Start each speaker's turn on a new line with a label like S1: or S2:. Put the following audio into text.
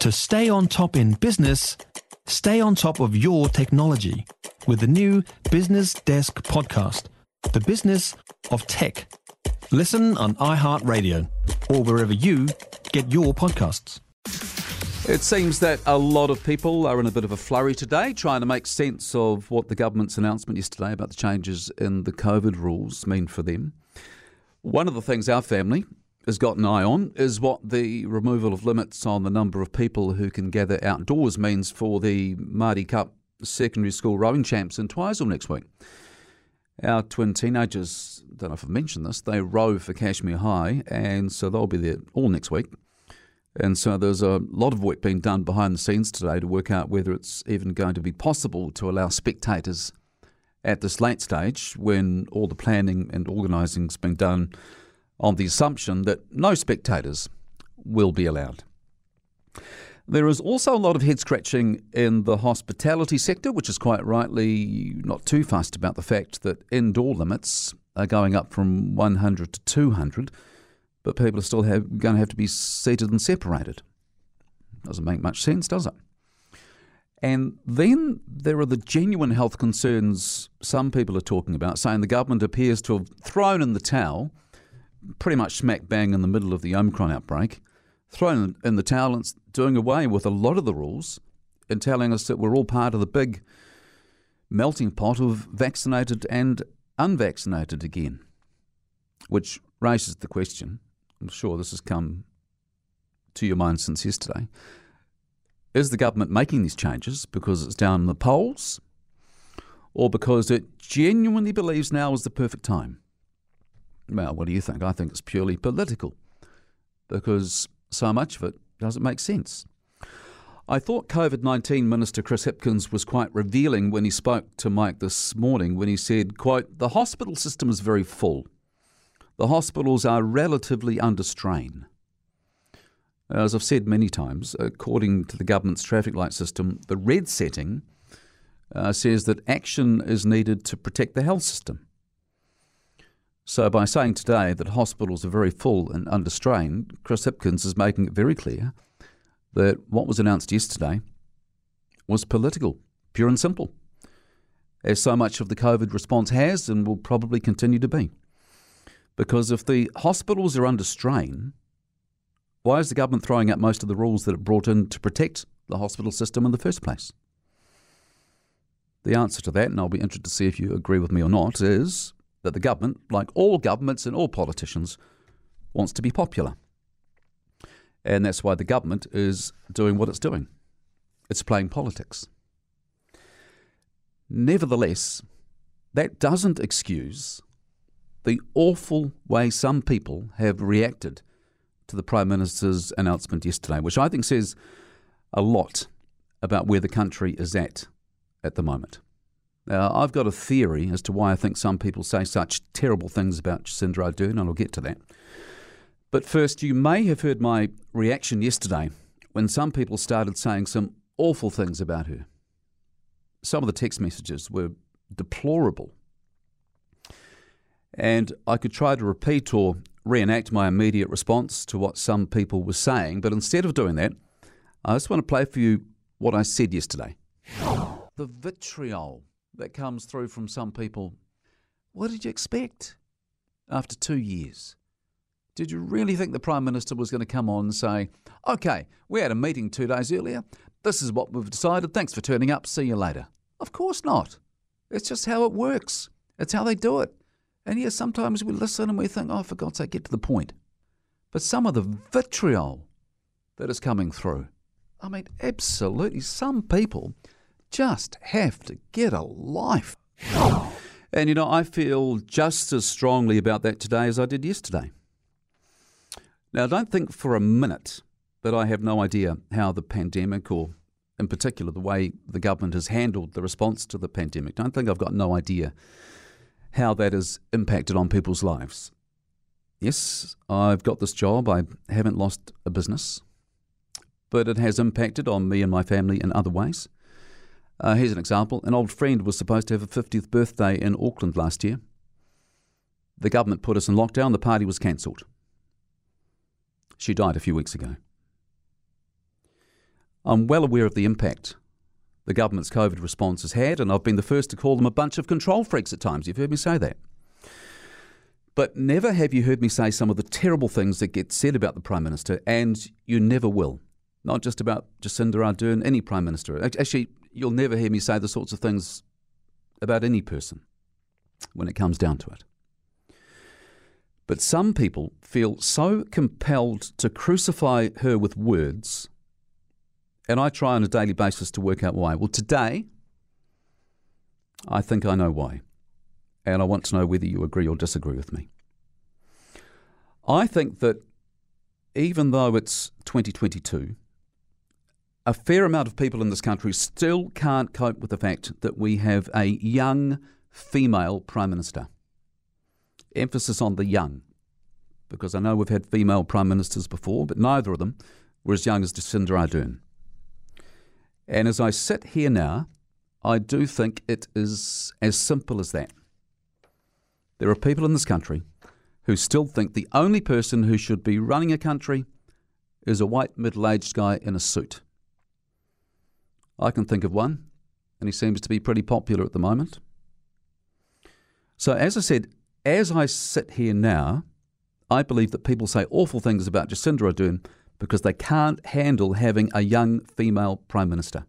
S1: To stay on top in business, stay on top of your technology with the new Business Desk podcast, The Business of Tech. Listen on iHeartRadio or wherever you get your podcasts.
S2: It seems that a lot of people are in a bit of a flurry today, trying to make sense of what the government's announcement yesterday about the changes in the COVID rules mean for them. One of the things our family has got an eye on is what the removal of limits on the number of people who can gather outdoors means for the Maadi Cup secondary school rowing champs in Twizel next week. Our twin teenagers, don't know if I've mentioned this, they row for Cashmere High, and so they'll be there all next week. And so there's a lot of work being done behind the scenes today to work out whether it's even going to be possible to allow spectators at this late stage when all the planning and organising's been done on the assumption that no spectators will be allowed. There is also a lot of head scratching in the hospitality sector, which is quite rightly not too fussed about the fact that indoor limits are going up from 100 to 200 but people are still have, going to have to be seated and separated. Doesn't make much sense, does it? And then there are the genuine health concerns some people are talking about, saying the government appears to have thrown in the towel, pretty much smack bang in the middle of the Omicron outbreak, thrown in the towel and doing away with a lot of the rules and telling us that we're all part of the big melting pot of vaccinated and unvaccinated again, which raises the question I'm sure this has come to your mind since yesterday. Is the government making these changes because it's down in the polls or because it genuinely believes now is the perfect time? Well, what do you think? I think it's purely political because so much of it doesn't make sense. I thought COVID 19 Minister Chris Hipkins was quite revealing when he spoke to Mike this morning when he said, quote, the hospital system is very full the hospitals are relatively under strain. As I've said many times, according to the government's traffic light system, the red setting uh, says that action is needed to protect the health system. So, by saying today that hospitals are very full and under strain, Chris Hipkins is making it very clear that what was announced yesterday was political, pure and simple, as so much of the COVID response has and will probably continue to be. Because if the hospitals are under strain, why is the government throwing out most of the rules that it brought in to protect the hospital system in the first place? The answer to that, and I'll be interested to see if you agree with me or not, is that the government, like all governments and all politicians, wants to be popular. And that's why the government is doing what it's doing. It's playing politics. Nevertheless, that doesn't excuse the awful way some people have reacted to the Prime Minister's announcement yesterday, which I think says a lot about where the country is at at the moment. Now, I've got a theory as to why I think some people say such terrible things about Jacinda Ardern, and I'll get to that. But first, you may have heard my reaction yesterday when some people started saying some awful things about her. Some of the text messages were deplorable and I could try to repeat or reenact my immediate response to what some people were saying, but instead of doing that, I just want to play for you what I said yesterday. The vitriol that comes through from some people. What did you expect after two years? Did you really think the Prime Minister was going to come on and say, OK, we had a meeting two days earlier. This is what we've decided. Thanks for turning up. See you later. Of course not. It's just how it works. It's how they do it. And yes, sometimes we listen and we think, oh, for God's sake, get to the point. But some of the vitriol that is coming through, I mean, absolutely, some people just have to get a life. And you know, I feel just as strongly about that today as I did yesterday. Now, don't think for a minute that I have no idea how the pandemic, or in particular the way the government has handled the response to the pandemic, don't think I've got no idea how that has impacted on people's lives. Yes, I've got this job, I haven't lost a business, but it has impacted on me and my family in other ways. Uh, here's an example an old friend was supposed to have a 50th birthday in Auckland last year. The government put us in lockdown, the party was cancelled. She died a few weeks ago. I'm well aware of the impact the government's COVID response has had, and I've been the first to call them a bunch of control freaks at times. You've heard me say that. But never have you heard me say some of the terrible things that get said about the Prime Minister, and you never will. Not just about Jacinda Ardern, any Prime Minister. Actually, you'll never hear me say the sorts of things about any person when it comes down to it. But some people feel so compelled to crucify her with words, and I try on a daily basis to work out why. Well, today, I think I know why, and I want to know whether you agree or disagree with me. I think that even though it's 2022, a fair amount of people in this country still can't cope with the fact that we have a young female Prime Minister. Emphasis on the young, because I know we've had female Prime Ministers before, but neither of them were as young as Jacinda Ardern. And as I sit here now, I do think it is as simple as that. There are people in this country who still think the only person who should be running a country is a white middle aged guy in a suit. I can think of one, and he seems to be pretty popular at the moment. So, as I said, as I sit here now, I believe that people say awful things about Jacinda Ardern because they can't handle having a young female Prime Minister.